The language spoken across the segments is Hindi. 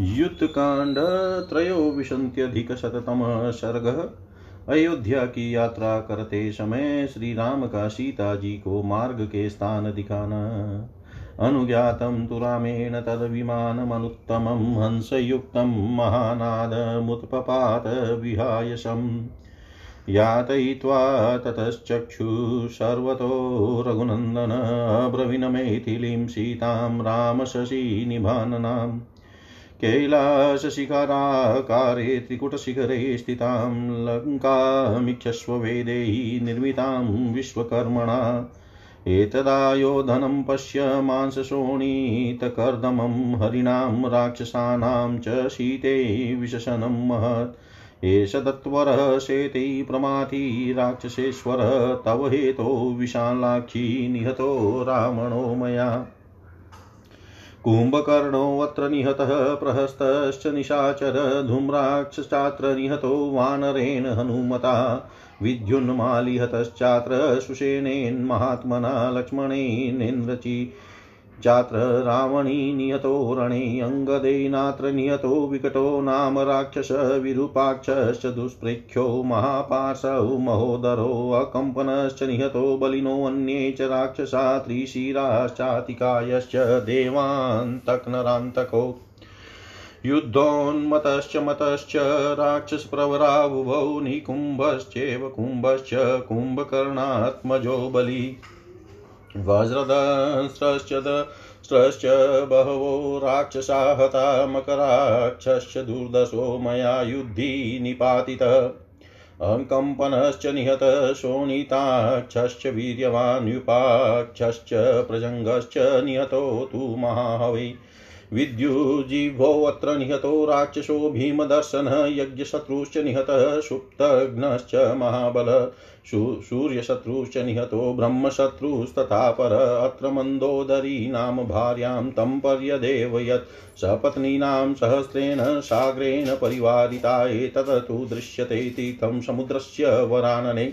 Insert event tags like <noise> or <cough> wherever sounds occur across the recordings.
युद्धकांड त्रयोविंशत्यधिकशततम सर्ग। अयोध्या की यात्रा करते समय श्री राम का सीता जी को मार्ग के स्थान दिखाना। अनुज्ञातं तु रामेण हंसयुक्तं महानादमुत्पपात विहायशम् यातयित्वा ततश्चक्षु सर्वतो रघुनन्दन अब्रवीणमैथिलीं सीतां रामशशीनिभाननाम्। कैलासशिखराकारे त्रिकुटशिखरे स्थितां लङ्कामिक्षस्व वेदैः निर्मितां विश्वकर्मणा। एतदायोधनं पश्य मांसशोणीतकर्दमं हरिणां राक्षसानां च शीते विशशनं महत्। एष दत्वरः शेते प्रमाथी राक्षसेश्वर, तव हेतो विशालाक्षी निहतो रावणो मया। कुम्भकर्णोऽत्र निहतः प्रहस्तश्च निशाचर धूम्राक्षश्चात्र निहतो वानरेण हनुमता विद्युन्मालिहतश्चात्र सुषेणेन्महात्मना लक्ष्मणेनेन्द्रची चात्र रावणी नियतो रणे अङ्गदेनात्र नियतो विकटो नाम राक्षस विरूपाक्षश्च दुष्प्रेख्यो महापाशौ महोदरो अकम्पनश्च निहतो बलिनोऽन्ये च राक्षसा त्रिशिराश्चातिकायश्च देवान्तक्नरान्तको। युद्धोन्मतश्च मतश्च राक्षसप्रवराबुभौ निकुम्भश्चेव कुम्भश्च कुम्भकर्णात्मजो बलि। वज्रदंस्रश्च स्रश्च बहवो राक्षसा हता मकराक्षश्च दुर्दशो मया युद्धि निपातितः। अङ्कम्पनश्च निहतः शोणिताक्षश्च वीर्यवान् युपाक्षश्च प्रजङ्गश्च निहतो तु महाहवै। विद्युजिह्वोऽत्र निहतो राक्षसो भीमदर्शनः, यज्ञशत्रुश्च निहतः, सुप्तघ्नश्च महाबल सूर्यशत्रुश्च निहतो ब्रह्मशत्रुस्तथा पर अत्र मन्दोदरी नाम भार्यां तं पर्यदेव यत् सपत्नीनां सहस्रेण सागरेण परिवारिता एतत् तु दृश्यते तीर्थं समुद्रस्य वरानने।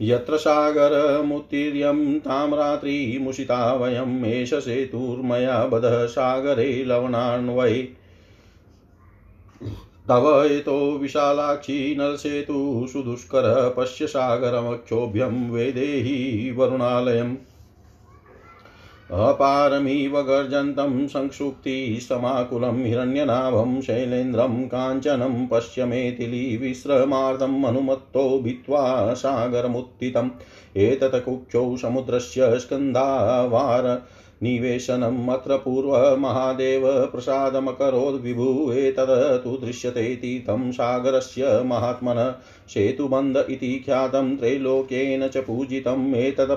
यत्र सागरमुत्तीर्यं ताम्रात्रिमुषिता वयम् एष सेतुर्मया बधः सागरे लवणान्वये। तव एतो विशालाक्षी नलसेतु सुदुष्कर पश्य सागरमक्षोभ्यं वेदेहि वरुणालयम्। अपारमिव गर्जन्तं संक्षुक्तिसमाकुलं हिरण्यनाभं शैलेन्द्रं काञ्चनं पश्य मेथिली विश्रमार्दम् अनुमत्तो भित्त्वा सागरमुत्थितम्। एतत् कुक्षौ समुद्रस्य स्कन्धावार निवेशनम् अत्र पूर्वमहादेव प्रसादमकरोद् विभु तु दृश्यते तीर्थं सागरस्य महात्मन सेतुबन्ध इति ख्यातं त्रैलोक्येन च पूजितम् एतत्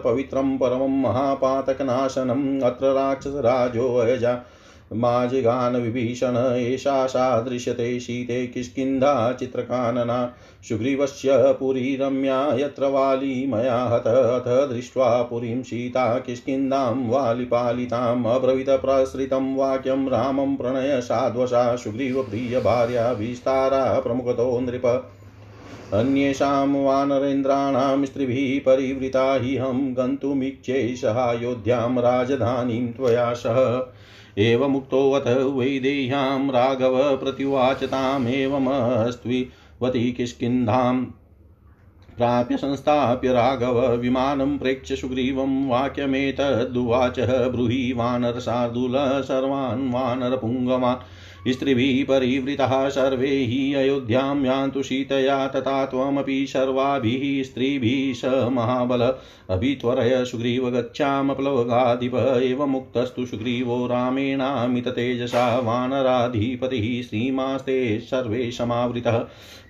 परमं महापातकनाशनम् अत्र राक्षसराजोऽयजा माजिगानविभीषण एषा सा दृश्यते शीते किष्किन्धा चित्रकानना सुग्रीवस्य पुरी रम्या यत्र वाली मया हत अथ दृष्ट्वा पुरीं सीता किष्किन्धां वालिपालिताम् अब्रवीत प्रसृतं वाक्यं रामं प्रणय साध्वसा सुग्रीवप्रियभार्या विस्तारा प्रमुखतो नृप। अन्येषां वानरेन्द्राणां स्त्रिभिः परिवृता हि अहं गन्तुमिच्छे सहायोध्यां राजधानीं त्वया सह। एवमुक्तोऽथ वैदेह्यां राघव प्रतिवाच तामेवमस्त्विवती किष्किन्धाम् प्राप्य संस्थाप्य राघव विमानं प्रेक्ष्य सुग्रीवं वाक्यमेतद्ुवाचः ब्रूहि वानरशार्दूलः सर्वान् वानरपुङ्गवान् स्त्रिभिः परिवृताः सर्वे हि अयोध्यां यान्तु तथा त्वमपि सर्वाभिः स्त्रीभिः स महाबल। अभित्वरय सुग्रीव गच्छामप्लवगाधिप एवमुक्तस्तु सुग्रीवो रामेणामिततेजसा वानराधिपतिः श्रीमास्ते सर्वे समावृतः।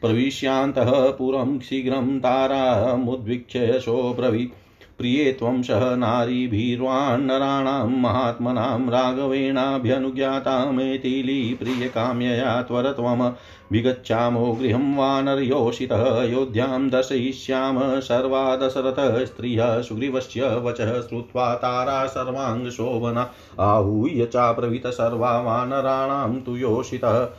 प्रविश्यान्तः पुरं शीघ्रं तारामुद्वीक्ष्य सोऽब्रवीत् प्रिये त्वं सह नारीभिर्वान्नराणां महात्मनां राघवेणाभ्यनुज्ञातामेतिली प्रियकाम्यया त्वरत्वम् विगच्छामो गृहं वानर्योषितः अयोध्यां दर्शयिष्याम सर्वा दशरथः स्त्रियः सुग्रीवस्य वचः श्रुत्वा तारा सर्वाङ्गशोभना आहूय चाब्रवीत सर्वा वानराणां तु योषितः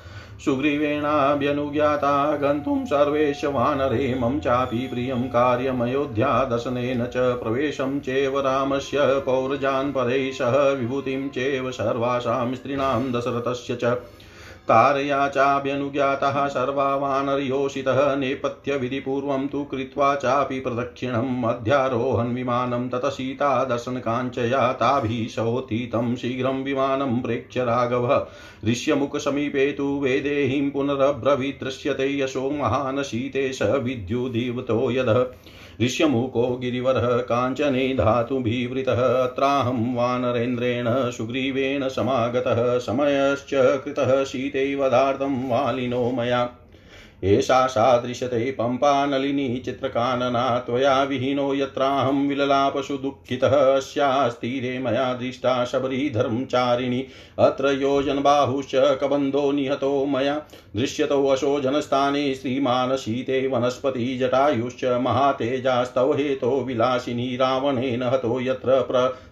सुग्रीवेणाभ्यनुज्ञाता गन्तुं सर्वेश वानरे मम चापि प्रियं कार्यमयोध्यादशनेन च प्रवेशं चेव रामस्य पौरजान् परै सह विभूतिं चेव सर्वासां स्त्रीणां दशरथस्य च तारया चाभ्यनुज्ञातः सर्वा वानरयोषितः नेपथ्यविधिपूर्वं तु कृत्वा चापि प्रदक्षिणम् अध्यारोहन् तत सीता दर्शनकाञ्चया ताभिशोत्थितं शीघ्रं विमानं प्रेक्ष्य राघवः ऋष्यमुखसमीपे तु वेदेहीं पुनरब्रवीत् दृश्यते यशो महान् शीते स विद्युदीवतो यदः ऋष्यमुखो गिरिवरः काञ्चने धातुभिवृतः अत्राहं वानरेन्द्रेण सुग्रीवेण समागतः समयश्च कृतः शीतैवधार्थं वालिनो मया। एषा सा दृश्यते पम्पा नलिनी चित्रकानना त्वया विहीनो यत्राहं विललापशु दुःखितः अस्यास्तीरे मया दृष्टा शबरीधर्मचारिणी अत्र योजनबाहुश्च कबन्धो निहतो मया दृश्यतो अशोजनस्थाने श्रीमानशीते वनस्पतिजटायुश्च महातेजास्तव हेतो विलासिनी रावणेन हतो यत्र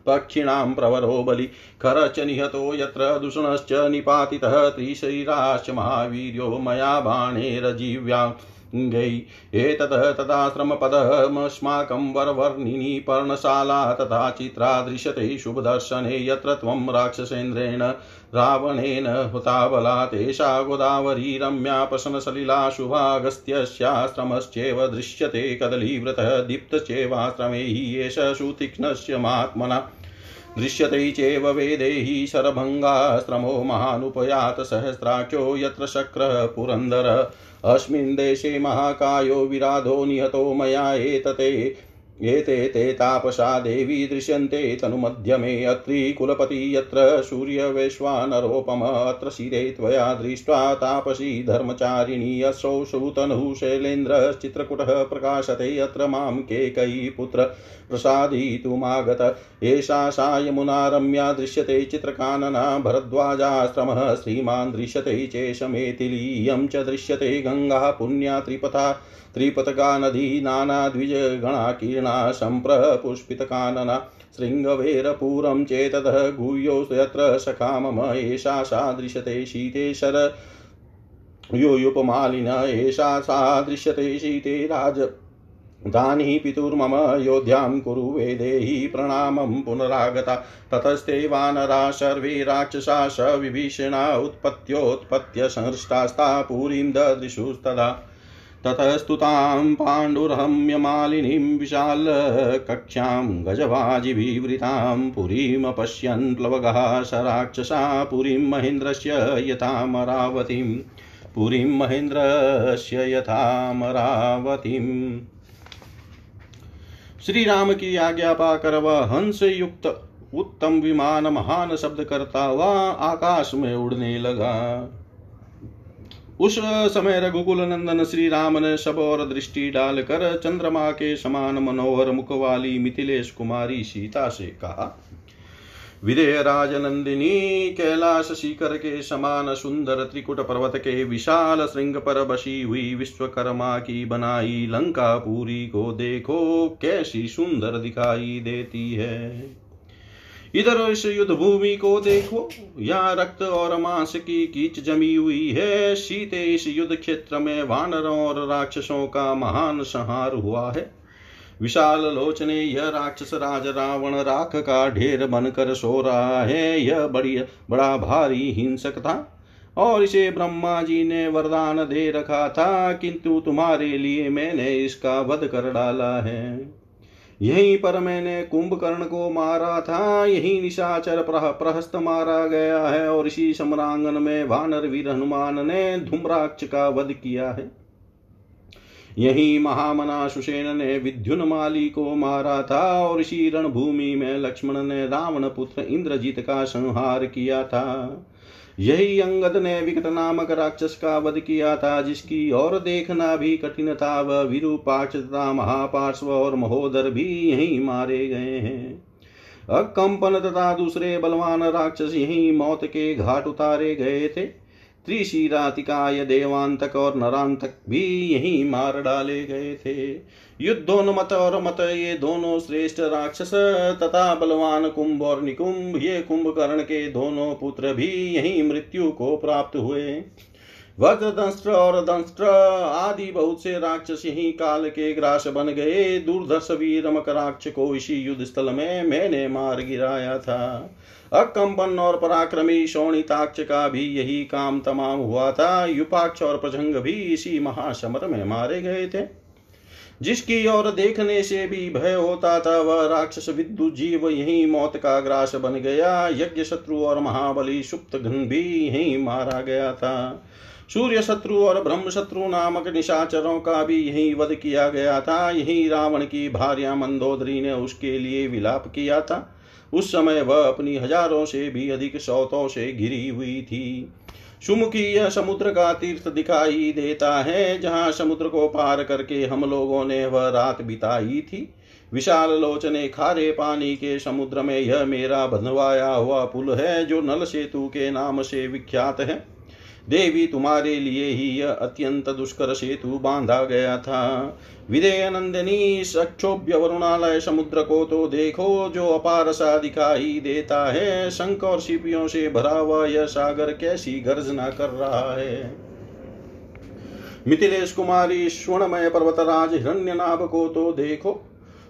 प्रपक्षिणां प्रवरो बलि। खरश्च निहतो यत्र दूषणश्च निपातितः त्रिशरीराश्च महावीर्यो मया बाणेरजीव्या गै। एततः तदाश्रमपदमस्माकं वरवर्णिनी पर्णशाला तथा चित्रा दृश्यते शुभदर्शने यत्र त्वं राक्षसेन्द्रेण रावणेन हुताबला तेषा गोदावरी रम्या प्रसन्नसलिला शुभागस्त्यस्याश्रमश्चेव दृश्यते कदलीव्रतः दीप्तश्चेवाश्रमे हि एष सुतीक्ष्णस्य महात्मना दृश्यते चेव वेदेहि शरभङ्गाश्रमो महानुपयात सहस्राख्यो यत्र शक्रः पुरन्दर। अस्मिन् देशे महाकायो विराधो निहतो मया एतते एते ते तापसा देवी दृश्यन्ते तनुमध्यमे अत्री कुलपति यत्र सूर्यवैश्वानरोपम अत्र शिरे त्वया दृष्ट्वा तापसी धर्मचारिणी असौ श्रुतनुः शैलेन्द्रश्चित्रकुटः प्रकाशते अत्र माँ केकयी पुत्र प्रसादयितुमागत। एषा सा यमुना रम्या दृश्यते चित्रकानना भरद्वाजाश्रमः श्रीमान् दृश्यते चेशमेथिलीयं च दृश्यते गङ्गा पुण्या त्रिपथा त्रिपतका नदी नानाद्विजगणाकीर्णा सम्प्रपुष्पितकानना शृङ्गवेरपुरं चेततः गुह्यो यत्र सखा मम एषा सा दृश्यते शीते शर। योयुपमालिन एषा सा दृश्यते शीते राज। दानी पितुर्मम योध्यां कुरु वेदेहि प्रणामं पुनरागता। ततस्ते वानरा सर्वे राक्षसा स विभीषणा उत्पत्त्योत्पत्त्य संहृष्टास्ता पुरीं ददृशुस्तदा। ततस्तुतां पाण्डुरहम्यमालिनीं विशालकक्ष्यां गजवाजिभिवृतां पुरीमपश्यन् प्लवगः स राक्षसा पुरीं महेन्द्रस्य यथामरावतीं। पुरीं महेन्द्रस्य यथामरावतीम् श्री राम की आज्ञा पाकर वह हंस युक्त उत्तम विमान महान शब्द करता हुआ आकाश में उड़ने लगा। उस समय रघुकुल नंदन श्री राम ने सब और दृष्टि डालकर चंद्रमा के समान मनोहर मुख वाली मिथिलेश कुमारी सीता से कहा, विदेह राजनंदिनी, कैलाश शिखर के समान सुंदर त्रिकुट पर्वत के विशाल श्रृंग पर बसी हुई विश्वकर्मा की बनाई लंका पूरी को देखो, कैसी सुंदर दिखाई देती है। इधर इस युद्ध भूमि को देखो, यहाँ रक्त और मांस की कीच जमी हुई है। सीते इस युद्ध क्षेत्र में वानरों और राक्षसों का महान संहार हुआ है। विशाल लोचने यह राक्षस राज रावण राख का ढेर बनकर सो रहा है। यह बड़ी, बड़ा भारी हिंसक था, और इसे ब्रह्मा जी ने वरदान दे रखा था, किंतु तुम्हारे लिए मैंने इसका वध कर डाला है। यहीं पर मैंने कुंभकर्ण को मारा था यही निशाचर प्रह, प्रहस्त मारा गया है और इसी सम्रांगन में वानर वीर हनुमान ने धूम्राक्ष का वध किया है। यही महामना सुसेन ने विद्युन माली को मारा था और इसी रणभूमि में लक्ष्मण ने रावण पुत्र इंद्रजीत का संहार किया था। यही अंगद ने विकट नामक राक्षस का वध किया था, जिसकी और देखना भी कठिन था। वह विरूपाक्ष तथा महापार्श्व और महोदर भी यही मारे गए हैं। अकंपन तथा दूसरे बलवान राक्षस यही मौत के घाट उतारे गए थे। त्रिशिरातिकाय देवांतक और नरांतक भी यही मार डाले गए थे। युद्धोन्मत और मत ये दोनों श्रेष्ठ राक्षस तथा बलवान कुंभ और निकुंभ, ये कुंभकर्ण के दोनों पुत्र भी यही मृत्यु को प्राप्त हुए। वज्रदंष्ट्र और दंष्ट्र आदि बहुत से राक्षस ही काल के ग्रास बन गए। दूरदर्श वीर मकराक्ष को इसी युद्ध स्थल में मैंने मार गिराया था। अकंपन और पराक्रमी शोणिताक्ष का भी यही काम तमाम हुआ था। युपाक्ष और प्रजंग भी इसी महासमर में मारे गए थे। जिसकी ओर देखने से भी भय होता था, वह राक्षस विद्यु जीव यही मौत का ग्रास बन गया। यज्ञ शत्रु और महाबली सुप्त घन भी यही मारा गया था। सूर्य शत्रु और ब्रह्म शत्रु नामक निशाचरों का भी यही वध किया गया था। यही रावण की भार्या मंदोदरी ने उसके लिए विलाप किया था। उस समय वह अपनी हज़ारों से भी अधिक सौतों से घिरी हुई थी। सुमुखी यह समुद्र का तीर्थ दिखाई देता है, जहाँ समुद्र को पार करके हम लोगों ने वह रात बिताई थी। विशाल लोचने खारे पानी के समुद्र में यह मेरा बंधवाया हुआ पुल है, जो नल सेतु के नाम से विख्यात है। देवी तुम्हारे लिए ही यह अत्यंत दुष्कर सेतु बांधा गया था। विदेय नंदिनी, सक्षोभ्य वरुणालय समुद्र को तो देखो, जो अपार सा दिखाई देता है। शंख और शिपियों से भरा हुआ यह सागर कैसी गर्जना कर रहा है? मिथिलेश कुमारी, स्वर्णमय पर्वतराज हिरण्यनाभ को तो देखो।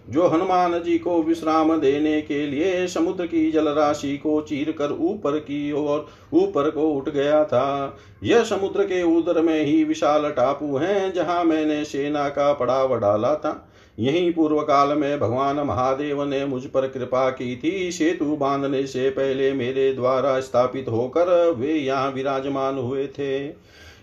जो हनुमान जी को विश्राम देने के लिए समुद्र की जलराशि को चीर कर ऊपर की ओर, ऊपर को उठ गया था। यह समुद्र के उदर में ही विशाल टापू है, जहाँ मैंने सेना का पड़ाव डाला था। यही पूर्व काल में भगवान महादेव ने मुझ पर कृपा की थी। सेतु बांधने से पहले मेरे द्वारा स्थापित होकर वे यहाँ विराजमान हुए थे।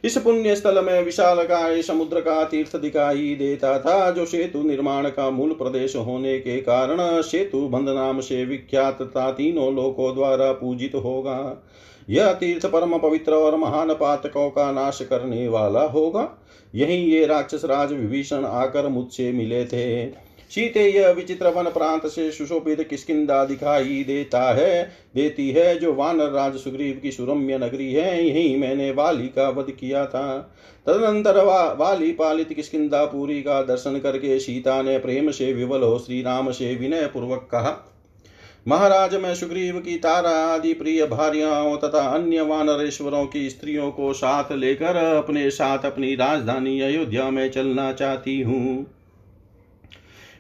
इस पुण्य स्थल में विशाल काय समुद्र का तीर्थ दिखाई देता था जो सेतु निर्माण का मूल प्रदेश होने के कारण सेतु बंध नाम से विख्यात था तीनों लोकों द्वारा पूजित होगा। यह तीर्थ परम पवित्र और महान पातकों का नाश करने वाला होगा। यही ये राक्षस राज विभीषण आकर मुझसे मिले थे। शीते यह विचित्र वन प्रांत से सुशोभित किसकिदा दिखाई देता है? देती है जो वानर राज सुग्रीव की सुरम्य नगरी है यही मैंने वाली का वध किया था। तदनंतर वा, वाली पालित किसकिदा पुरी का दर्शन करके सीता ने प्रेम से विवल हो श्री राम से विनय पूर्वक कहा महाराज मैं सुग्रीव की तारा आदि प्रिय भार्याओं तथा अन्य वानरेश्वरों की स्त्रियों को साथ लेकर अपने साथ अपनी राजधानी अयोध्या में चलना चाहती हूँ।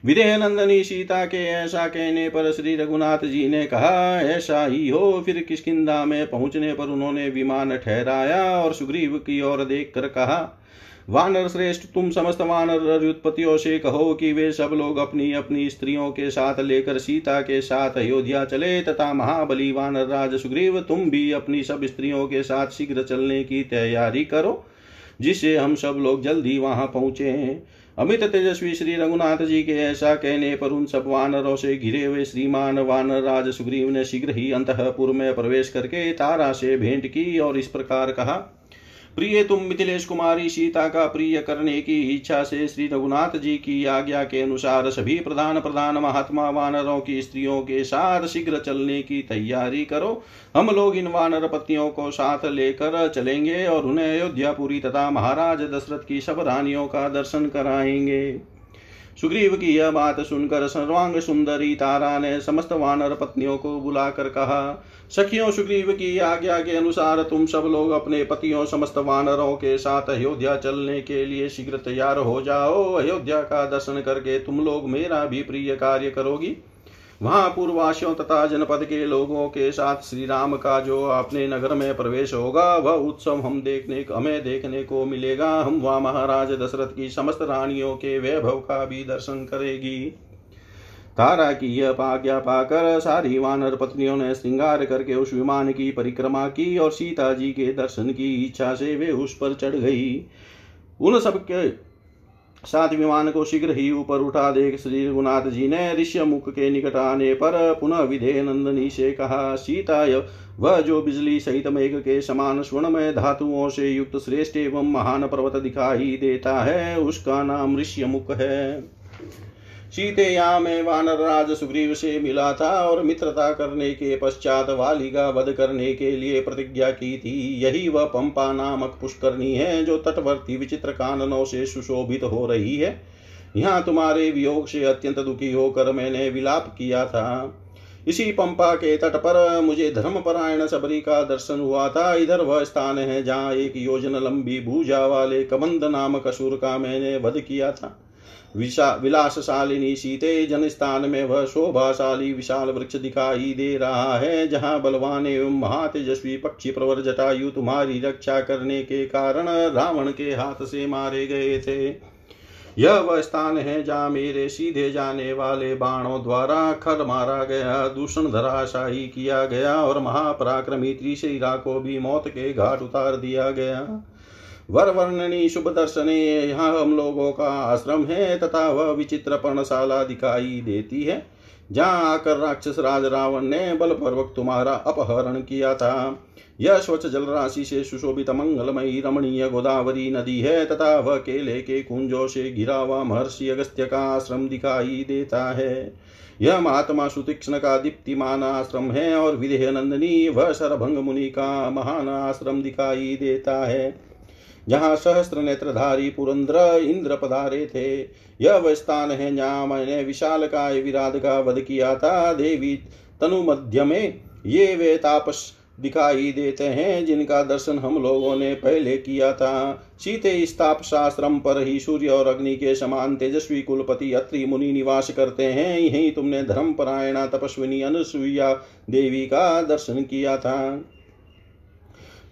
विदेह नंदनी सीता के, ऐसा कहने पर श्री रघुनाथ जी ने कहा, ऐसा ही हो, फिर किसकिदा में पहुँचने पर उन्होंने विमान ठहराया और सुग्रीव की ओर देख कर कहा, वानर श्रेष्ठ, तुम समस्त वानर उत्पत्तियों से कहो कि वे सब लोग अपनी अपनी स्त्रियों के साथ लेकर सीता के साथ अयोध्या चले तथा महाबली वानर राज सुग्रीव, तुम भी अपनी सब स्त्रियों के साथ शीघ्र चलने की तैयारी करो, जिससे हम सब लोग जल्दी वहाँ पहुँचे अमित तेजस्वी श्री रघुनाथ जी के ऐसा कहने पर उन सब वानरों से घिरे हुए श्रीमान वानर राज सुग्रीव ने शीघ्र ही अंतपुर में प्रवेश करके तारा से भेंट की और इस प्रकार कहा प्रिय तुम मिथिलेश कुमारी, सीता का प्रिय करने की इच्छा से श्री रघुनाथ जी की आज्ञा के अनुसार सभी प्रधान प्रधान महात्मा वानरों की स्त्रियों के साथ शीघ्र चलने की तैयारी करो। हम लोग इन वानर पतियों को साथ लेकर चलेंगे और उन्हें अयोध्यापुरी तथा महाराज दशरथ की सब रानियों का दर्शन कराएँगे। सुग्रीव की यह बात सुनकर सर्वांग सुंदरी तारा ने समस्त वानर पत्नियों को बुलाकर कहा, सखियों, सुग्रीव की आज्ञा के अनुसार तुम सब लोग अपने पतियों, समस्त वानरों के साथ अयोध्या चलने के लिए शीघ्र तैयार हो जाओ। अयोध्या का दर्शन करके तुम लोग मेरा भी प्रिय कार्य करोगी। वहाँ पूर्ववासियों तथा जनपद के लोगों के साथ श्री राम का जो अपने नगर में प्रवेश होगा, वह उत्सव हम देखने, हमें देखने को मिलेगा। हम वहाँ महाराज दशरथ की समस्त रानियों के वैभव का भी दर्शन करेगी। तारा की यह आज्ञा पाकर सारी वानर पत्नियों ने श्रृंगार करके उस विमान की परिक्रमा की और सीता जी के दर्शन की इच्छा से वे उस पर चढ़ गई। उन सबके सात विमान को शीघ्र ही ऊपर उठा देख श्री रघुनाथ जी ने ऋष्य मुख के निकट आने पर पुनः विधे नंदनी से कहा सीताय वह जो बिजली सहित मेघ के समान स्वर्णमय धातुओं से युक्त श्रेष्ठ एवं महान पर्वत दिखाई देता है, उसका नाम ऋष्य मुख है। सीतेया में वानर राज सुग्रीव से मिला था और मित्रता करने के पश्चात वाली का वध करने के लिए प्रतिज्ञा की थी। यही वह पंपा नामक पुष्करणी है जो तटवर्ती विचित्र काननों से सुशोभित हो रही है। यहाँ तुम्हारे वियोग से अत्यंत दुखी होकर मैंने विलाप किया था। इसी पंपा के तट पर मुझे धर्मपरायण सबरी का दर्शन हुआ था। इधर वह स्थान है जहाँ एक योजना लंबी भूजा वाले कबंद नामक असुर का मैंने वध किया था। विलासशालिनी सीते जन स्थान में वह शोभाशाली विशाल वृक्ष दिखाई दे रहा है, जहाँ बलवान एवं महातेजस्वी पक्षी प्रवर जटायु तुम्हारी रक्षा करने के कारण रावण के हाथ से मारे गए थे। यह वह स्थान है जहाँ मेरे सीधे जाने वाले बाणों द्वारा खर मारा गया, दूषण धराशाही किया गया और महापराक्रमी त्रिशिरा को भी मौत के घाट उतार दिया गया। वर वर्णनी शुभ दर्शने, यहाँ हम लोगों का आश्रम है तथा वह विचित्र पर्णशाला दिखाई देती है, जहाँ आकर राक्षस राज रावण ने बलपूर्वक तुम्हारा अपहरण किया था। यह स्वच्छ जल राशि से सुशोभित मंगलमयी रमणीय गोदावरी नदी है तथा वह केले के कुंजों से घिरा हुआ महर्षि अगस्त्य का आश्रम दिखाई देता है। यह महात्मा सुतीक्षण का दीप्तिमान आश्रम है और विदेह नंदनी वह सरभंग मुनि का महान आश्रम दिखाई देता है। जहाँ सहस्त्र नेत्रधारी पुरंद्र इंद्र पधारे थे। यह वह स्थान है जहाँ मैंने विशाल काय विराध का वध किया था। देवी तनु मध्य में ये वे तापस दिखाई देते हैं, जिनका दर्शन हम लोगों ने पहले किया था। सीते इस तापशास्त्रम पर ही सूर्य और अग्नि के समान तेजस्वी कुलपति अत्रि मुनि निवास करते हैं। यही तुमने धर्म परायणा तपस्विनी अनुसुईया देवी का दर्शन किया था।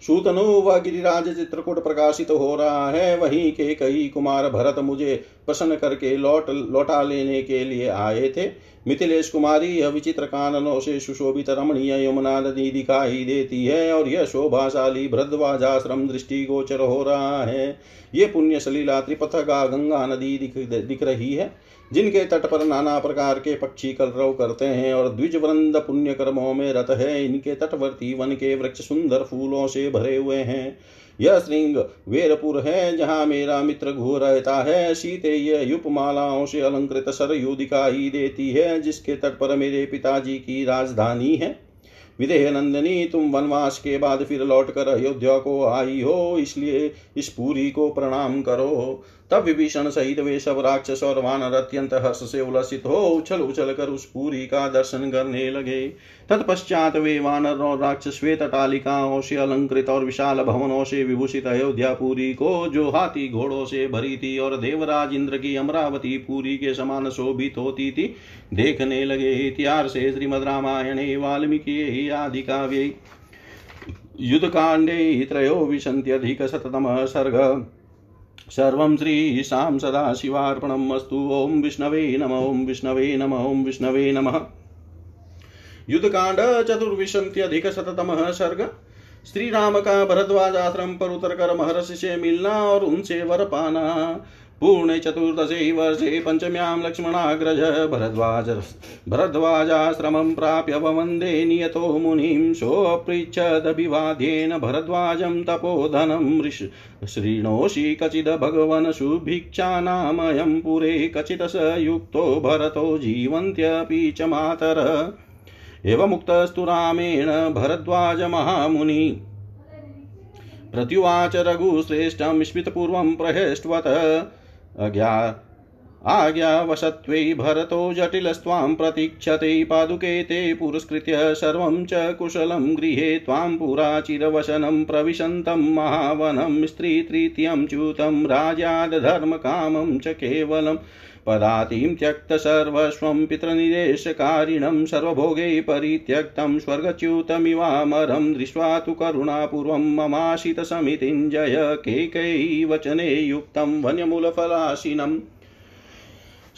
सूतनु व गिरिराज चित्रकूट प्रकाशित हो। रहा है वहीं के कई कुमार भरत मुझे प्रसन्न करके लौट लौटा लेने के लिए आए थे। मिथिलेश कुमारी यह विचित्र काननों से सुशोभित रमणीय यमुना नदी दिखाई देती है और यह शोभाशाली भरद्वाजाश्रम दृष्टि गोचर हो रहा है। ये पुण्य सलीला त्रिपथगा गंगा नदी दिख, दिख रही है। जिनके तट पर नाना प्रकार के पक्षी कलरव करते हैं और द्विजवृंद पुण्य कर्मों में रत है, इनके तटवर्ती वन के वृक्ष सुंदर फूलों से भरे हुए हैं। यह श्रृंग वेरपुर है, जहाँ मेरा मित्र घू रहता है। सीते ये युपमालाओं से अलंकृत सरयू दिखाई देती है, जिसके तट पर मेरे पिताजी की राजधानी है। विदेह नंदनी, तुम वनवास के बाद फिर लौट कर अयोध्या को आई हो, इसलिए इस पूरी को प्रणाम करो। तब विभीषण सहित वे सब राक्षस और वानर अत्यंत हर्ष से उल्लसित हो उछल उछल कर उस पूरी का दर्शन करने लगे। तत्पश्चात वे वानर और राक्षस श्वेत टालिकाओं से अलंकृत और विशाल भवनों से विभूषित अयोध्या पूरी को जो हाथी घोड़ों से भरी थी और देवराज इंद्र की अमरावती पूरी के समान शोभित होती थी, देखने लगे इतिहास से श्रीमद रामायणे, वाल्मीकि आदि काव्य। युद्धकाण्डे त्रयोविंशत्यधिकशततमः सर्ग। सर्वं श्रीशां सदाशिवार्पणम् अस्तु। ॐ विष्णवे नम, ॐ विष्णवे नम, ॐ विष्णवे नमः। युद्धकांड चतुर्विशंत्यधिकशततमः सर्ग। श्री राम का भरद्वाज आश्रम पर उतर कर महर्षि से मिलना और उनसे वर पाना पूर्णे चतुर्दशे वर्षे पञ्चम्यां लक्ष्मणाग्रज भरद्वाज भरद्वाजाश्रमं प्राप्य वंदे नियतो मुनिं सोऽपृच्छदभिवाद्येन भरद्वाजं तपोधनं शृणोषि कचिद् भगवन् सुभिक्षानामयं पुरे कचित् स युक्तो भरतो जीवन्त्यपि च मातर। एवमुक्तस्तु रामेण भरद्वाजमहामुनि। प्रत्युवाच रघुश्रेष्ठं स्मितपूर्वं प्रहेष्टवत्। अज्ञा आज्ञावशत्वे भरतो जटिलस्त्वां प्रतीक्षते पादुके ते पुरस्कृत्य सर्वं च कुशलं गृहे त्वां पुरा चिरवशनं प्रविशन्तं महावनं, स्त्रीतृतीयं च्युतं, राजादधर्मकामं च केवलं पदातिं त्यक्तसर्वस्वं पितृनिदेशकारिणं सर्वभोगे परित्यक्तं स्वर्गच्युतमिवामरं दृष्ट्वा तु करुणापूर्वं ममाशितसमितिं जय केकैः वचने युक्तं वन्यमूलफलाशिनम्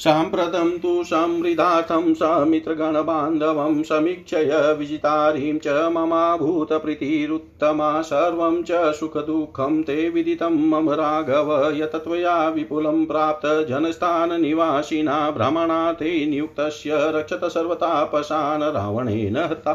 साम्प्रतं तु समृद्धार्थं समित्रगणबान्धवं समीक्षय विजितारीं च ममाभूतप्रीतिरुत्तमा सर्वं च सुखदुःखं ते विदितं मम राघव यत त्वया विपुलं प्राप्त जनस्थाननिवासिना ते नियुक्तस्य रक्षत सर्वतापशान् रावणेन हता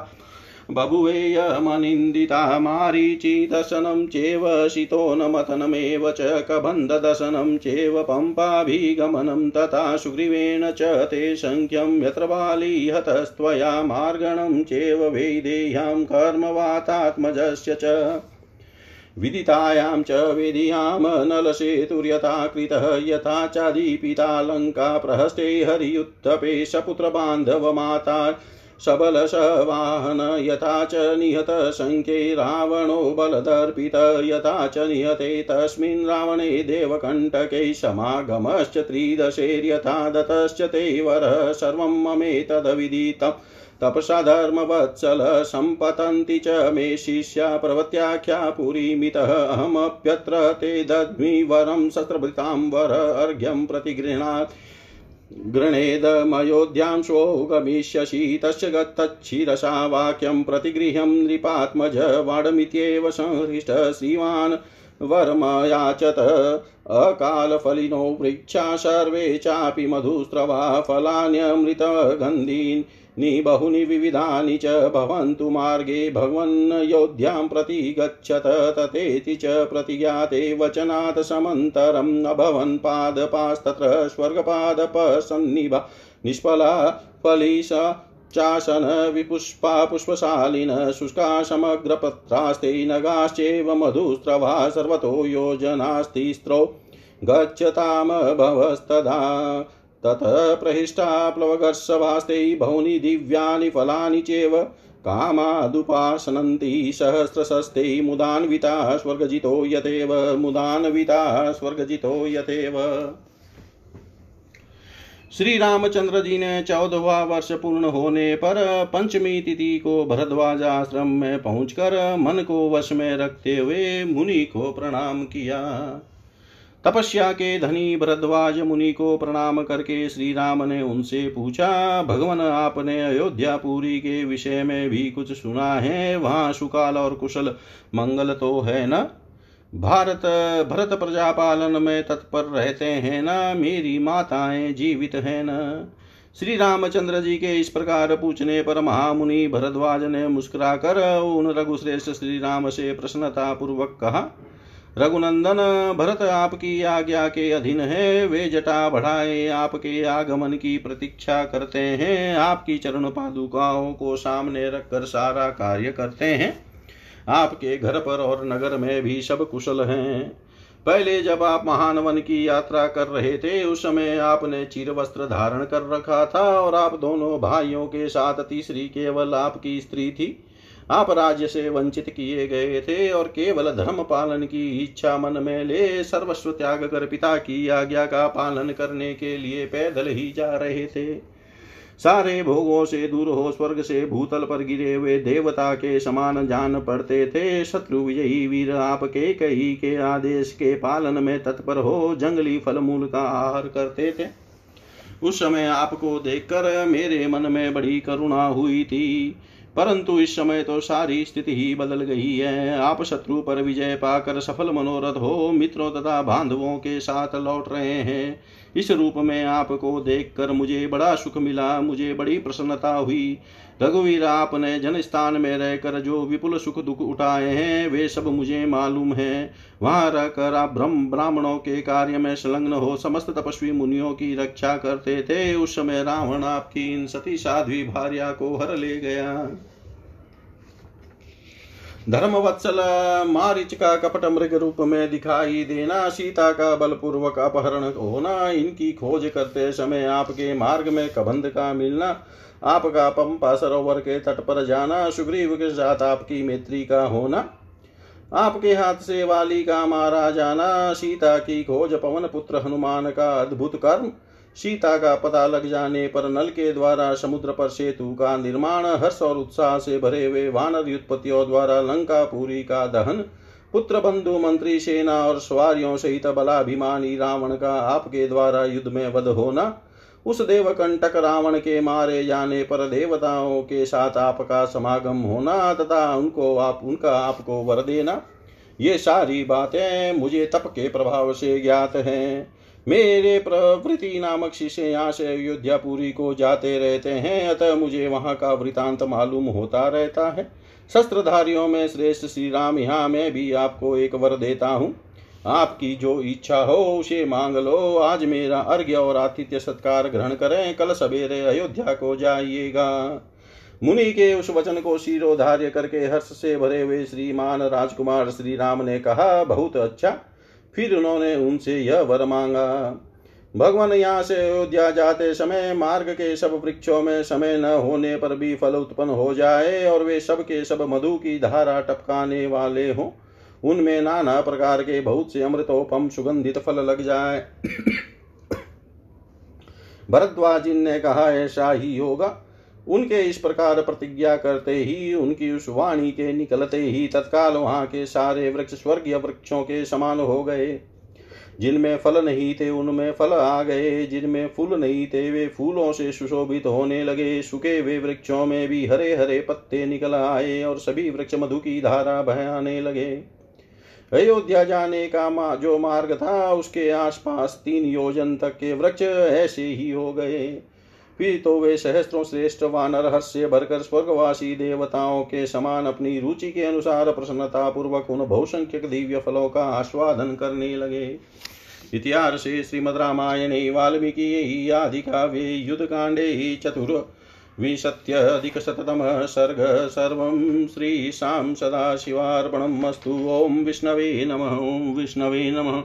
बभुवेयमनिन्दिता मारीचिदशनं चेव शितोनमथनमेव च कबन्धदशनं चेव पम्पाभिगमनं तथा सुग्रीवेण च ते शङ्ख्यं यत्र बाली हतस्त्वया मार्गणं चेव वेदेह्यां कर्मवातात्मजस्य च। विदितायां च वेदियाँ नलसेतुर्यथा कृतः यथा चादीपिता प्रहस्ते हरियुत्थपे सपुत्रबान्धवमाता सबलसवाहन यथा च निहत शङ्के रावणो बलदर्पित, यथा च निहते तस्मिन् रावणे देवकण्टके समागमश्च त्रिदशैर्यथा दतश्च ते वरः सर्वं ममेतदविदितम् तपसा धर्मवत्सल सम्पतन्ति च मे शिष्या प्रवत्याख्या पुरीमितः, अहमप्यत्र ते दद्मि वरं शस्त्रभृतां वर अर्घ्यं प्रतिगृह्णात्। गृणेदमयोध्यां मयोध्यांशो गमिष्यसि तस्य गच्छिरसा वाक्यं प्रतिगृह्यं नृपात्मज वाडमित्येव संहृष्ट श्रीवान् वर्मयाचत। अकालफलिनो वृक्षा सर्वे चापि मधुस्रवा फलान्यमृतगन्धीन् नि बहुनि विविधानि च भवन्तु मार्गे भगवन्नयोध्यां प्रति गच्छत तथेति च प्रतिज्ञाते वचनात् समन्तरम् अभवन् पादपास्तत्र स्वर्गपादपसन्निभा निष्फला फलिसा चासन विपुष्पा पुष्पशालिन शुष्का समग्रपत्रास्ते नगाश्चैव मधुस्रवा सर्वतो योजनास्तिस्त्रौ गच्छतामभवस्तदा ततः प्रहिष्टा प्लवगर्षभास्ते बहूनि दिव्यानि फलानि चेव कामादुपासनन्ति सहस्रशस्ते मुदान्विता स्वर्गजितो यतेव, मुदान्विता स्वर्गजितो यतेव। श्री रामचंद्र जी ने चौदहवा वर्ष पूर्ण होने पर पंचमी तिथि को भरद्वाज आश्रम में पहुंचकर मन को वश में रखते हुए मुनि को प्रणाम किया। तपस्या के धनी भरद्वाज मुनि को प्रणाम करके श्री राम ने उनसे पूछा, भगवान, आपने अयोध्यापुरी के विषय में भी कुछ सुना है? वहाँ सुकाल और कुशल मंगल तो है न? भारत, भरत प्रजा पालन में तत्पर रहते हैं न? मेरी माताएँ जीवित है न? श्री रामचंद्र जी के इस प्रकार पूछने पर महामुनि भरद्वाज ने मुस्कुराकर उन रघुश्रेष्ठ श्री राम से प्रसन्नता पूर्वक कहा रघुनंदन, भरत आपकी आज्ञा के अधीन है। वे जटा बढ़ाए आपके आगमन की प्रतीक्षा करते हैं। आपकी चरण पादुकाओं को सामने रखकर सारा कार्य करते हैं। आपके घर पर और नगर में भी सब कुशल हैं। पहले जब आप महान वन की यात्रा कर रहे थे, उस समय आपने चीर वस्त्र धारण कर रखा था और आप दोनों भाइयों के साथ, तीसरी केवल आपकी स्त्री थी। आप राज्य से वंचित किए गए थे और केवल धर्म पालन की इच्छा मन में ले सर्वस्व त्याग कर पिता की आज्ञा का पालन करने के लिए पैदल ही जा रहे थे। सारे भोगों से दूर हो, स्वर्ग से भूतल पर गिरे हुए देवता के समान जान पड़ते थे। शत्रु विजयी वीर आपके कही के आदेश के पालन में तत्पर हो, जंगली फल मूल का आहार करते थे। उस समय आपको देखकर मेरे मन में बड़ी करुणा हुई थी। परंतु इस समय तो सारी स्थिति ही बदल गई है। आप शत्रु पर विजय पाकर सफल मनोरथ हो, मित्रों तथा बांधवों के साथ लौट रहे हैं। इस रूप में आपको देखकर मुझे बड़ा सुख मिला, मुझे बड़ी प्रसन्नता हुई। रघुवीर, आपने जन स्थान में रहकर जो विपुल सुख दुख उठाए हैं, वे सब मुझे मालूम है। वहाँ रहकर आप ब्रह्म, ब्राह्मणों के कार्य में संलग्न हो, समस्त तपस्वी मुनियों की रक्षा करते थे। उस समय रावण आपकी इन सती साध्वी भार्या को हर ले गया। धर्म वत्सल मारिच का कपट मृग रूप में दिखाई देना, सीता का बलपूर्वक अपहरण होना, इनकी खोज करते समय आपके मार्ग में कबंध का मिलना, आपका पंपा सरोवर के तट पर जाना, सुग्रीव के साथ आपकी मैत्री का होना, आपके हाथ से वाली का मारा जाना, सीता की खोज पवन पुत्र हनुमान का अद्भुत कर्म सीता का पता लग जाने पर नल के द्वारा समुद्र पर सेतु का निर्माण, हर्ष और उत्साह से भरे हुए वानर युत्पत्तियों द्वारा लंका पुरी का दहन, पुत्र बंधु, मंत्री, सेना और सवारियों सहित बलाभिमानी रावण का आपके द्वारा युद्ध में वध होना, उस देवकंटक रावण के मारे जाने पर देवताओं के साथ आपका समागम होना तथा उनको आप, उनका आपको वर देना, ये सारी बातें मुझे तप के प्रभाव से ज्ञात हैं। मेरे प्रवृति नामक शिष्य यहाँ से अयोध्यापुरी को जाते रहते हैं, अतः मुझे वहाँ का वृतांत मालूम होता रहता है। शस्त्रधारियों में श्रेष्ठ श्री राम, यहाँ मैं भी आपको एक वर देता हूँ। आपकी जो इच्छा हो उसे मांग लो। आज मेरा अर्घ्य और आतिथ्य सत्कार ग्रहण करें। कल सवेरे अयोध्या को जाइएगा। मुनि के उस वचन को शिरोधार्य करके हर्ष से भरे हुए श्रीमान राजकुमार श्री राम ने कहा, बहुत अच्छा। फिर उन्होंने उनसे यह वर मांगा, भगवान यहाँ से अयोध्या जाते समय मार्ग के सब वृक्षों में समय न होने पर भी फल उत्पन्न हो जाए और वे सब के सब मधु की धारा टपकाने वाले हों। उनमें नाना प्रकार के बहुत से अमृतोपम सुगंधित फल लग जाए। <coughs> भरद्वाज ने कहा, ऐसा ही होगा। उनके इस प्रकार प्रतिज्ञा करते ही उनकी उस वाणी के निकलते ही तत्काल वहाँ के सारे वृक्ष स्वर्गीय वृक्षों के समान हो गए। जिनमें फल नहीं थे उनमें फल आ गए। जिनमें फूल नहीं थे वे फूलों से सुशोभित होने लगे। सूखे वे वृक्षों में भी हरे हरे पत्ते निकल आए और सभी वृक्ष मधु की धारा बहाने लगे। अयोध्या जाने का मा, जो मार्ग था उसके आसपास तीन योजन तक के वृक्ष ऐसे ही हो गए। फिर तो वे सहस्त्रों श्रेष्ठ वानर हर्ष्य भरकर स्वर्गवासी देवताओं के समान अपनी रुचि के अनुसार प्रसन्नता पूर्वक उन बहुसंख्यक दिव्य फलों का आस्वादन करने लगे। इतिहासे श्रीमद् रामायणे, वाल्मीकि आदिकाव्ये युद्धकाण्डे चतुर् विंशत्यधिकशततमः सर्ग, सर्वं श्रीशां सदाशिवार्पणम् अस्तु। ॐ विष्णवे नमः ॐ विष्णवे नमः।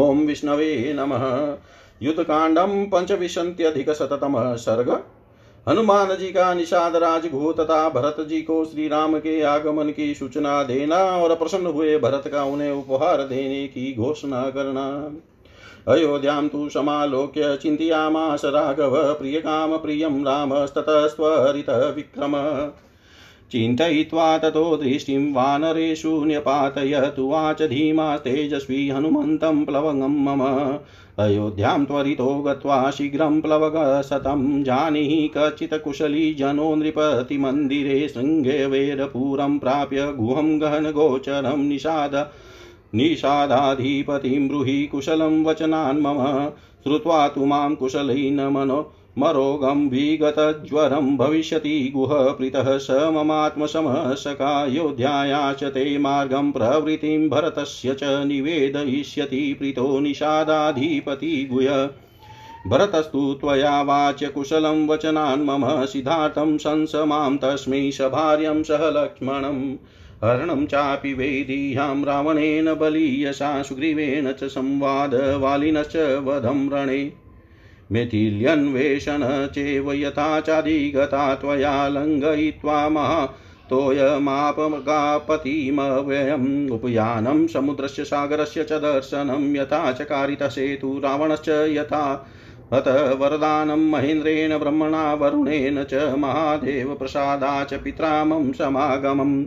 ॐ विष्णवे नमः। युद्धकांडम पंचविशंत्यधिक सर्ग। हनुमान जी का निषाद राजगु तथा भरत जी को श्री राम के आगमन की सूचना देना और प्रसन्न हुए भरत का उन्हें उपहार देने की घोषणा करना। अयोध्यां तु समालोक्य चिन्तयामास राघव, प्रियकाम प्रियं रामस्ततस्त्वरितः विक्रम। चिन्तयित्वा ततो दृष्टिं वानरेषु न्यपातयतु। वाच धीमा तेजस्वी हनुमन्तं प्लवङ्गं मम। अयोध्यां त्वरितो गत्वा शीघ्रं प्लवगशतं जानीहि कचित् कुशली जनो नृपतिमन्दिरे शृङ्गेवेरपुरं प्राप्य गुहं गहनगोचरं निषाद निषादाधिपतिं ब्रूहि कुशलं वचनान् मम श्रुत्वा तु माँ कुशलै न मनो मरोगं विगतज्वरं भविष्यति गुहप्रीतः स ममात्मशमः सखायोध्याया च ते मार्गं प्रवृत्तिं भरतस्य च निवेदयिष्यति प्रीतो निषादाधिपति गुह भरतस्तु त्वया वाच्य कुशलं वचनान् मम सिद्धार्थं शंस माँ तस्मै सभार्यं सह लक्ष्मणम् हरणं चापि वेदीयां रावणेन बलीयसा सुग्रीवेण च संवाद वालिनश्च वधं रणे। मेथिल्यन्वेषण चेव यथा चाधिगता त्वया लङ्घयित्वा मा तोयमापगापतिमव्ययम् उपयानं समुद्रस्य सागरस्य च दर्शनं यथा चकारितसेतु रावणश्च यथा। हत वरदानं महेन्द्रेण ब्रह्मणा वरुणेन च महादेवप्रसादा च पित्रामं समागमम्।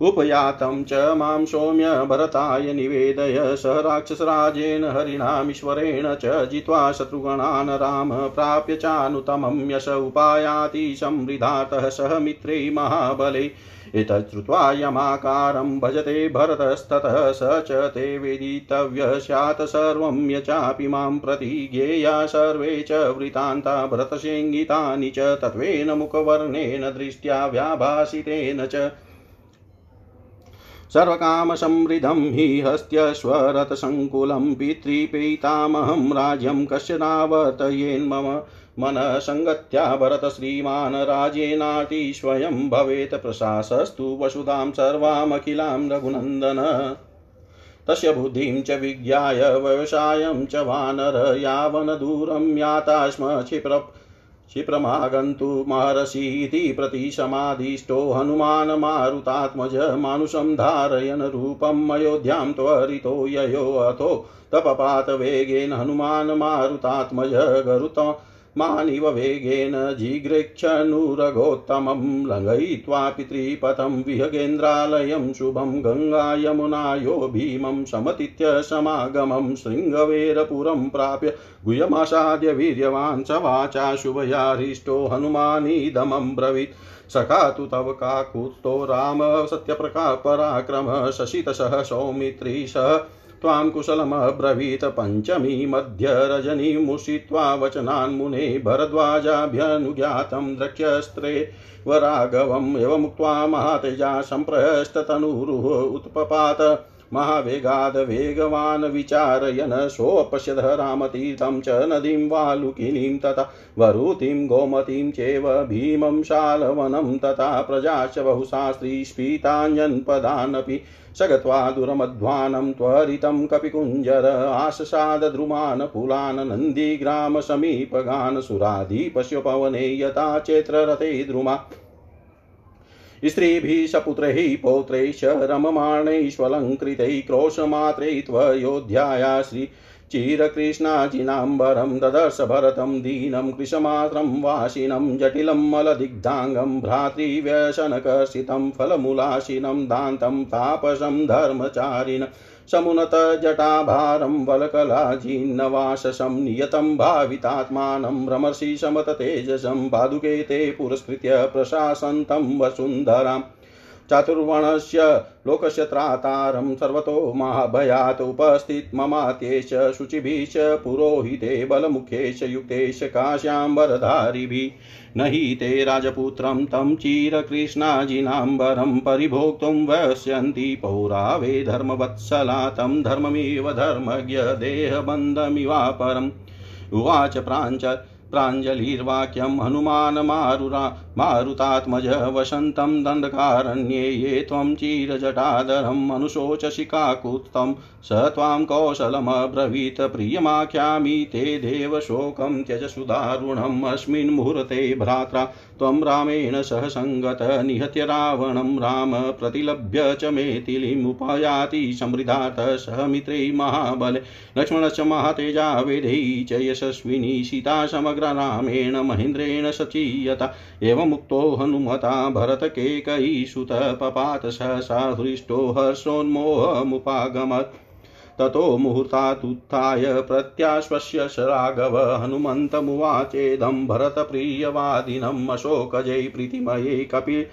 उपयातं च माँ सौम्य भरताय निवेदय स राक्षसराजेन हरिणामीश्वरेण च जित्वा शत्रुगणान् राम प्राप्य चानुतमं यश उपायाति संवृधातः सह मित्रे महाबले। एतच्छ्रुत्वा यमाकारं भजते भरतस्ततः स च ते वेदितव्य स्यात् सर्वं यचापि माँ प्रति ज्ञेया सर्वे च वृतान्ता भरतशेङ्गितानि च तत्त्वेन मुखवर्णेन दृष्ट्या व्याभासितेन च सर्वकामसमृद्धं हि हस्त्यश्वरथसङ्कुलं पितृपीतामहं राज्यं कस्य नावर्तयेन्मम मनः सङ्गत्या भरत श्रीमान् राज्येनाति स्वयं भवेत् प्रशासस्तु वसुधां सर्वामखिलां रघुनन्दन। तस्य बुद्धिं च विज्ञाय, व्यवसायं च वानर, यावनदूरं याता स्म क्षिप्र क्षिप्रमागन्तु महर्षीति प्रतिशमादिष्टो हनुमान् मारुतात्मज मानुषं धारयन् रूपम् अयोध्यां त्वरितो ययो अथो तपपात वेगेन हनुमान् मारुतात्मज गरुत मानिव वेगेन जिगृक्षनुरगोत्तमं लङ्घयित्वा पितृपथं विहगेन्द्रालयं शुभं गङ्गायमुनायो भीमं समतीत्य समागमं शृङ्गवेरपुरं प्राप्य गुह्यमासाद्य वीर्यवान् स वाचा शुभयारिष्टो हनुमानीदमं ब्रवीत्। सखा तु तव काकुत्स्थो राम सत्यप्रका पराक्रम शशितसः सौमित्री सह त्वां कुशलमब्रवीत पञ्चमी मध्यरजनीमुषित्वा वचनान् मुने भरद्वाजाभ्यनुज्ञातं द्रक्ष्यस्त्रे वराघवम् एवमुक्त्वा महातेजा सम्प्रहस्ततनुरुः उत्पपात महावेगाद् वेगवान् विचारयन् सोऽपश्यद रामतीर्थं च नदीं वालुकिनीं तथा वरुतिं गोमतीं चैव भीमं शालवनं तथा प्रजाश्च बहुशास्त्री स्फीतान्यन्पदानपि स गत्वा दुरमध्वानं त्वरितं कपिकुञ्जर आससादद्रुमान् फुलान् नन्दीग्रामसमीपगान् सुराधिपश्यपवने यथा चैत्ररथे द्रुमा। स्त्रीभिः सपुत्रैः पौत्रैश्च रममाणैष्वलङ्कृतैः क्रोशमात्रै त्वयोध्याया श्री चिरकृष्णाजिनाम्बरं ददर्श भरतं दीनं कृशमात्रं वासिनं जटिलं मलदिग्धाङ्गं भ्रातृव्यसनकर्षितं फलमूलाशिनं दान्तं तापसं धर्मचारिण समुनतजटाभारं वलकलाजिन्नवाससं नियतं भावितात्मानं रमर्षि समततेजसं पादुके ते पुरस्कृत्य प्रशासन्तं वसुन्धराम् चातुर्वर्णस्य लोकस्य त्रातारं सर्वतो महाभयात् उपस्थित ममात्येश शुचिभिश्च पुरोहिते बलमुखेश युक्तेश काश्याम्बरधारिभिः। न हि ते राजपुत्रं तं चिरकृष्णाजिनाम्बरं परिभोक्तुं वस्यन्ति। पौरावे धर्मवत्सला तं धर्ममिव धर्मज्ञ देहबन्धमिवापरम् उवाच प्राञ्च प्राञ्जलिर्वाक्यं हनुमान् मारुरा मारुतात्मज वसन्तं दण्डकारण्ये ये त्वं चिरजटाधरम् अनुशोचसि काकुत्स्थं स त्वां कौशलमब्रवीत् प्रियमाख्यामि ते देवशोकं त्यज सुदारुणम् अस्मिन् मुहूर्ते भ्रात्रा। त्वं रामेण सह सङ्गत निहत्य रावणं राम प्रतिलभ्य च मेथिलीमुपयाति समृद्धात् सह मित्रै महाबले। लक्ष्मणश्च महातेजा वेदै च यशस्विनी सीता समग्र रामेण महेन्द्रेण सचीयता। एवमुक्तो हनुमता भरतकेकयीसुत पपात सहसा हृष्टो हर्षोन्मोहमुपागमत्। ततो मुहूर्तात्थाय प्रत्याश्वस्य स राघव हनुमन्तमुवाचेदं भरतप्रियवादिनम् अशोकजै प्रीतिमये कपि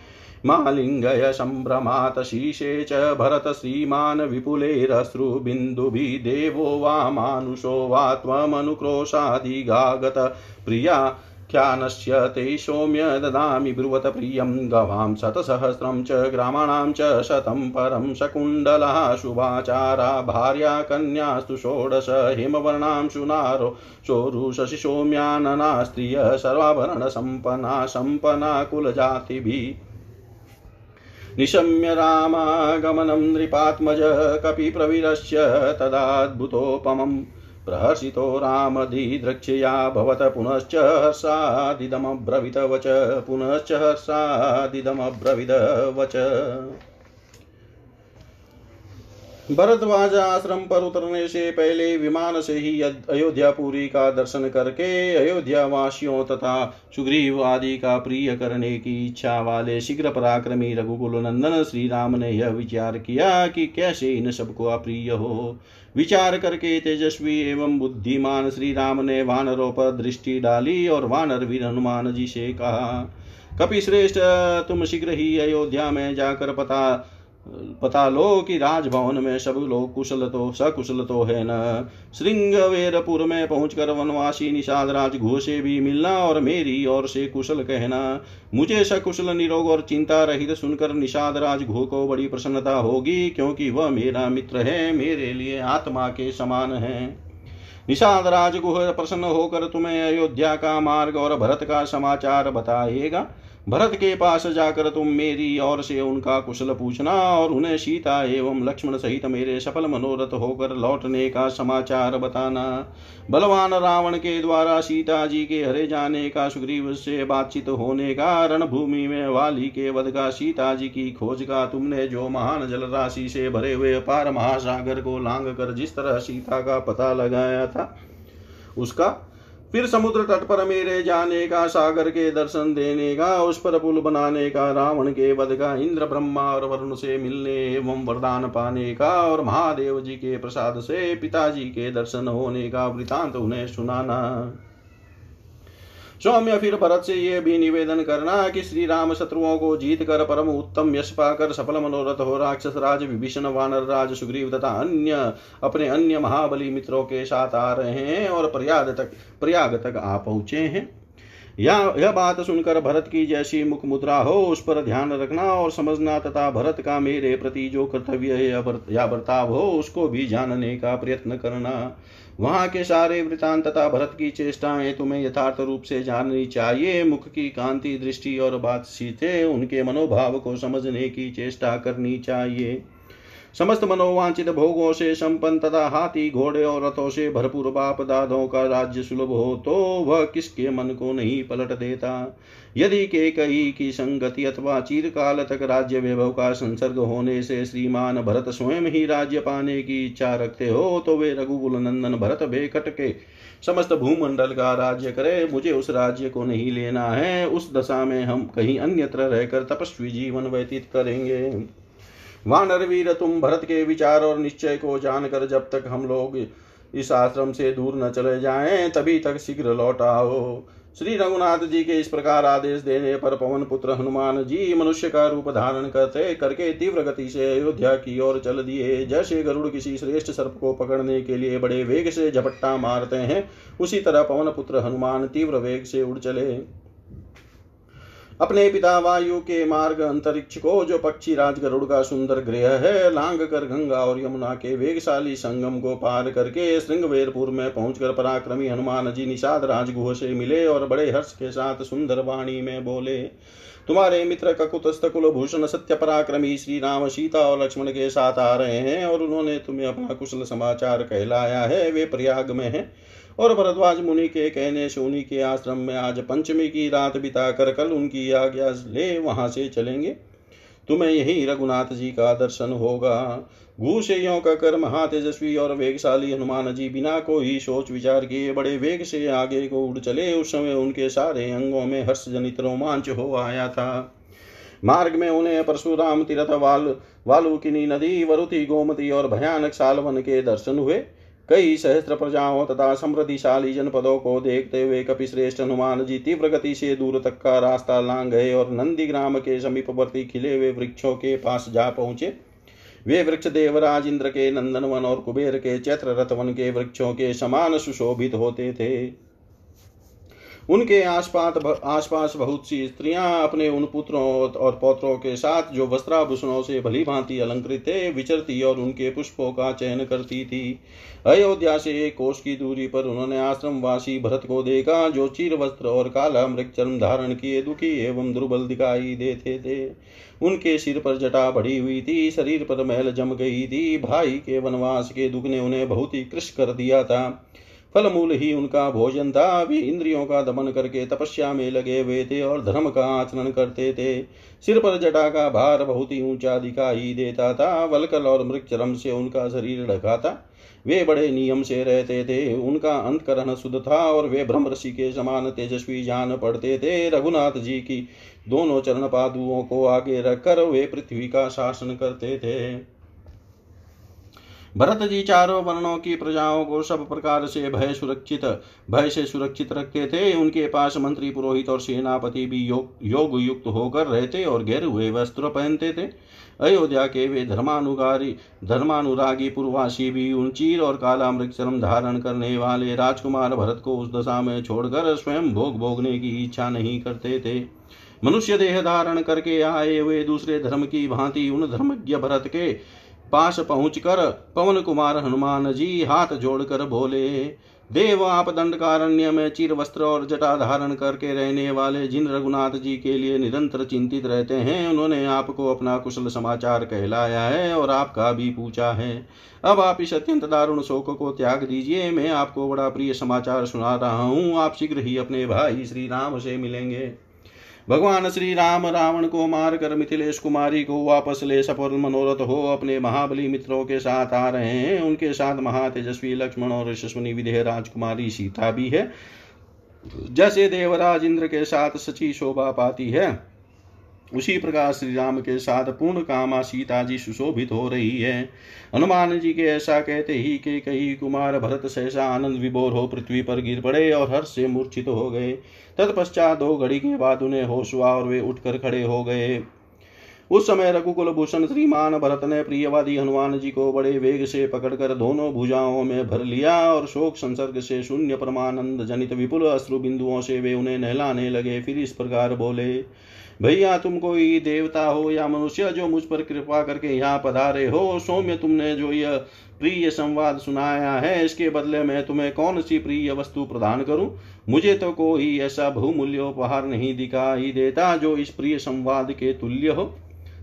मालिङ्गय सम्भ्रमात्। शीशे च भरत श्रीमान् विपुलेरश्रुबिन्दुभिः, देवो वा मानुषो वा त्वमनुक्रोशादिगागत। प्रिया ख्यानस्य ते सौम्य ददामि ब्रुवत प्रियं गवां शतसहस्रं च ग्रामाणां च शतं परं शकुण्डलः शुभाचारा भार्या कन्यास्तु षोडश हिमवर्णां शुनारो चोरुशशि सौम्यानना स्त्रिय सर्वाभरणसम्पन्ना, सम्पन्ना कुलजातिभिः। निशम्य रामागमनं नृपात्मज कपिप्रवीरस्य तदाद्भुतोपमम्। प्रहर्षितो रामधिद्रक्ष्या भवत पुनश्च हर्षादिदमब्रवीत पुनश्च हर्षादिदमब्रवीद वच भरद्वाज आश्रम पर उतरने से पहले विमान से ही अयोध्यापुरी का दर्शन करके अयोध्या वासियों तथा सुग्रीव आदि का प्रिय करने की इच्छा वाले शीघ्र पराक्रमी रघुकुल नंदन श्री राम ने यह विचार किया कि कैसे इन सबको अप्रिय हो। विचार करके तेजस्वी एवं बुद्धिमान श्री राम ने वानरों पर दृष्टि डाली और वानर वीर हनुमान जी से कहा कपि श्रेष्ठ तुम शीघ्र ही अयोध्या में जाकर पता पता लो कि राजभवन में सब लोग कुशल तो सकुशल तो है न। श्रृंगवेरपुर में पहुंचकर वनवासी निषाद राज घो से भी मिलना और मेरी ओर से कुशल कहना। मुझे सकुशल निरोग और चिंता रहित सुनकर निषाद राज घो को बड़ी प्रसन्नता होगी, क्योंकि वह मेरा मित्र है, मेरे लिए आत्मा के समान है। निषाद राज गुह प्रसन्न होकर तुम्हें अयोध्या का मार्ग और भरत का समाचार बताएगा। भरत के पास जाकर तुम मेरी ओर से उनका कुशल पूछना और उन्हें सीता एवं लक्ष्मण सहित मेरे सफल मनोरथ होकर लौटने का समाचार बताना। बलवान रावण के द्वारा सीता जी के हरे जाने का सुग्रीव से बातचीत होने का रणभूमि में वाली के वध का सीता जी की खोज का तुमने जो महान जल राशि से भरे हुए पार महासागर को लांग कर जिस तरह सीता का पता लगाया था, उसका फिर समुद्र तट पर मेरे जाने का, सागर के दर्शन देने का, उस पर पुल बनाने का, रावण के वध का, इंद्र, ब्रह्मा और वरुण से मिलने एवं वरदान पाने का और महादेव जी के प्रसाद से पिताजी के दर्शन होने का वृतांत उन्हें सुनाना। सौम्य फिर भरत से ये भी निवेदन करना कि श्री राम शत्रुओं को जीत कर परम उत्तम यश पाकर सफल मनोरथ हो राक्षस राज, विभीषण वानर राज, सुग्रीव तथा अन्य अपने अन्य महाबली मित्रों के साथ आ रहे हैं और प्रयाग तक प्रयाग तक आ पहुँचे हैं। यह यह बात सुनकर भरत की जैसी मुख मुद्रा हो, उस पर ध्यान रखना और समझना तथा भरत का मेरे प्रति जो कर्तव्य है या बर्ताव हो, उसको भी जानने का प्रयत्न करना। वहाँ के सारे वृतांत तथा भरत की चेष्टाएँ तुम्हें यथार्थ रूप से जाननी चाहिए। मुख की कांति, दृष्टि और बात सीते उनके मनोभाव को समझने की चेष्टा करनी चाहिए। समस्त मनोवांचित भोगों से संपन्न तथा हाथी घोड़े और रथों से भरपूर बाप दादों का राज्य सुलभ हो तो वह किसके मन को नहीं पलट देता? यदि के कई की संगति अथवा चीरकाल तक राज्य वैभव का संसर्ग होने से श्रीमान भरत स्वयं ही राज्य पाने की इच्छा रखते हो तो वे रघुकुल नंदन भरत बेकट के समस्त भूमंडल का राज्य करे। मुझे उस राज्य को नहीं लेना है। उस दशा में हम कहीं अन्यत्र रहकर तपस्वी जीवन व्यतीत करेंगे। वानर वीर, तुम भरत के विचार और निश्चय को जानकर जब तक हम लोग इस आश्रम से दूर न चले जाएँ, तभी तक शीघ्र लौट आओ। श्री रघुनाथ जी के इस प्रकार आदेश देने पर पवन पुत्र हनुमान जी मनुष्य का रूप धारण करते, करके तीव्र गति से अयोध्या की ओर चल दिए। जैसे गरुड़ किसी श्रेष्ठ सर्प को पकड़ने के लिए बड़े वेग से झपट्टा मारते हैं, उसी तरह पवन पुत्र हनुमान तीव्र वेग से उड़ चले। अपने पिता वायु के मार्ग अंतरिक्ष को, जो पक्षी राज गरुड़ का सुंदर गृह है, लांग कर गंगा और यमुना के वेगशाली संगम को पार करके श्रृंगवेरपुर में पहुंचकर पराक्रमी हनुमान जी निषाद राजगुह से मिले और बड़े हर्ष के साथ सुंदर वाणी में बोले, तुम्हारे मित्र ककुतस्तकुल भूषण सत्य पराक्रमी श्री राम सीता और लक्ष्मण के साथ आ रहे हैं और उन्होंने तुम्हें अपना कुशल समाचार कहलाया है, वे प्रयाग में है। और भरद्वाज मुनि के कहने से उन्हीं के आश्रम में आज पंचमी की रात बिता कर कल उनकी आज्ञा ले वहाँ से चलेंगे। तुम्हें यही रघुनाथ जी का दर्शन होगा। घूसेयों का कर महातेजस्वी और वेगशाली हनुमान जी बिना कोई सोच विचार किए बड़े वेग से आगे को उड़ चले। उस समय उनके सारे अंगों में हर्ष जनित रोमांच हो आया था। मार्ग में उन्हें परशुराम तीर्थ वाल वालुकिनी नदी, वरुति, गोमती और भयानक सालवन के दर्शन हुए। कई सहस्त्र प्रजाओं तथा समृद्धिशाली जनपदों को देखते हुए कपिश्रेष्ठ हनुमान जी तीव्र गति से दूर तक का रास्ता लांग गए और नंदी ग्राम के समीपवर्ती खिले हुए वृक्षों के पास जा पहुँचे। वे वृक्ष देवराज इंद्र के नंदनवन और कुबेर के चैत्र रथवन के वृक्षों के समान सुशोभित होते थे। उनके आसपास आसपास बहुत सी स्त्रियाँ अपने उन पुत्रों और पौत्रों के साथ जो वस्त्राभूषणों से भली भांति अलंकृत थे, विचरती और उनके पुष्पों का चयन करती थी। अयोध्या से एक कोष की दूरी पर उन्होंने आश्रम वासी भरत को देखा, जो चीर वस्त्र और काला मृग चर्म धारण किए, दुखी एवं दुर्बल दिखाई देते थे। उनके सिर पर जटा बढ़ी हुई थी, शरीर पर मैल जम गई थी। भाई के वनवास के दुख ने उन्हें बहुत ही कृष कर दिया था। फल मूल ही उनका भोजन था। वे इंद्रियों का दमन करके तपस्या में लगे हुए थे और धर्म का आचरण करते थे। सिर पर जटा का भार बहुत ही ऊँचा दिखाई देता था। वलकल और मृग चरम से उनका शरीर ढका था। वे बड़े नियम से रहते थे। उनका अंतकरण शुद्ध था और वे ब्रह्म ऋषि के समान तेजस्वी जान पड़ते थे। रघुनाथ जी की दोनों चरण पादुओं को आगे रखकर वे पृथ्वी का शासन करते थे। भरत जी चारों वर्णों की प्रजाओं को सब प्रकार से भय सुरक्षित, भय से सुरक्षित रखते थे। उनके पास मंत्री, पुरोहित और सेनापति भी योग योग युक्त होकर रहते और घेर हुए वस्त्र पहनते थे। अयोध्या के वे धर्मानुगारी, धर्मानुरागी पूर्वासी भी उनचीर और काला मृक्षरम धारण करने वाले राजकुमार भरत को उस दशा में छोड़कर स्वयं भोग भोगने की इच्छा नहीं करते थे। मनुष्य देह धारण करके आए हुए दूसरे धर्म की भांति उन धर्मज्ञ भरत के पास पहुंचकर पवन कुमार हनुमान जी हाथ जोड़कर बोले, देव आप दंडकारण्य में चिर वस्त्र और जटा धारण करके रहने वाले जिन रघुनाथ जी के लिए निरंतर चिंतित रहते हैं, उन्होंने आपको अपना कुशल समाचार कहलाया है और आपका भी पूछा है। अब आप इस अत्यंत दारुण शोक को त्याग दीजिए, मैं आपको बड़ा प्रिय समाचार सुना रहा हूँ। आप शीघ्र ही अपने भाई श्री राम से मिलेंगे। भगवान श्री राम रावण को मारकर मिथिलेश कुमारी को वापस ले सफल मनोरथ हो अपने महाबली मित्रों के साथ आ रहे हैं। उनके साथ महातेजस्वी लक्ष्मण और यशस्वनी विधेय राजकुमारी सीता भी है। जैसे देवराज इंद्र के साथ सची शोभा पाती है। उसी प्रकार श्री राम के साथ पूर्ण कामा सीता जी सुशोभित हो रही है। हनुमान जी के ऐसा कहते ही के कई कुमार भरत सहसा आनंद विभोर हो पृथ्वी पर गिर पड़े और हर्ष से मूर्छित हो गए। तत्पश्चात दो घड़ी के बाद उन्हें होश हुआ और वे उठकर खड़े हो गए। उस समय रघुकुल भूषण श्रीमान भरत ने प्रियवादी हनुमान जी को बड़े वेग से पकड़कर दोनों भुजाओं में भर लिया और शोक संसर्ग से शून्य परमानंद जनित विपुल अश्रु बिंदुओं से वे उन्हें नहलाने लगे। फिर इस प्रकार बोले भैया, तुम कोई देवता हो या मनुष्य जो मुझ पर कृपा करके यहाँ पधारे हो, सौम्य तुमने जो यह प्रिय संवाद सुनाया है, इसके बदले में तुम्हें कौन सी प्रिय वस्तु प्रदान करूँ? मुझे तो कोई ऐसा बहुमूल्य उपहार नहीं दिखाई देता जो इस प्रिय संवाद के तुल्य हो।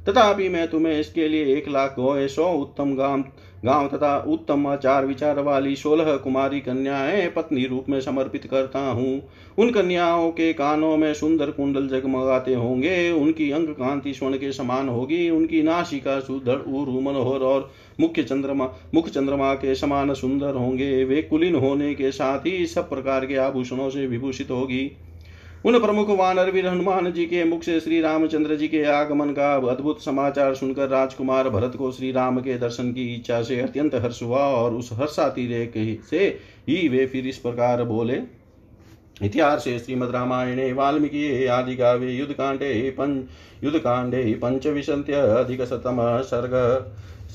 तथापि मैं तुम्हें इसके लिए एक लाख गोए सौ उत्तम गाँव गाँव तथा उत्तम आचार विचार वाली सोलह कुमारी कन्याएँ पत्नी रूप में समर्पित करता हूँ। उन कन्याओं के कानों में सुंदर कुंडल जगमगाते होंगे। उनकी अंग कांति स्वर्ण के समान होगी। उनकी नाशिका सुदृढ़ उरु मनोहर और मुख्य चंद्रमा मुख चंद्रमा के समान सुंदर होंगे। वे कुलीन होने के साथ ही सब प्रकार के आभूषणों से विभूषित होगी। उन प्रमुख वानर वीर हनुमान जी के मुख से श्री रामचंद्र जी के आगमन का अद्भुत समाचार सुनकर राजकुमार भरत को श्री राम के दर्शन की इच्छा से अत्यंत हर्ष हुआ और उस हर्षातिरेक से ही वे फिर इस प्रकार बोले, इतिहासे श्रीमद् रामायणे, वाल्मीकि आदि युद्ध कांडे काव्ये युद्धकाण्डे पञ्च युद्धकाण्डे पञ्चविंशत्यधिकशतमः सर्ग।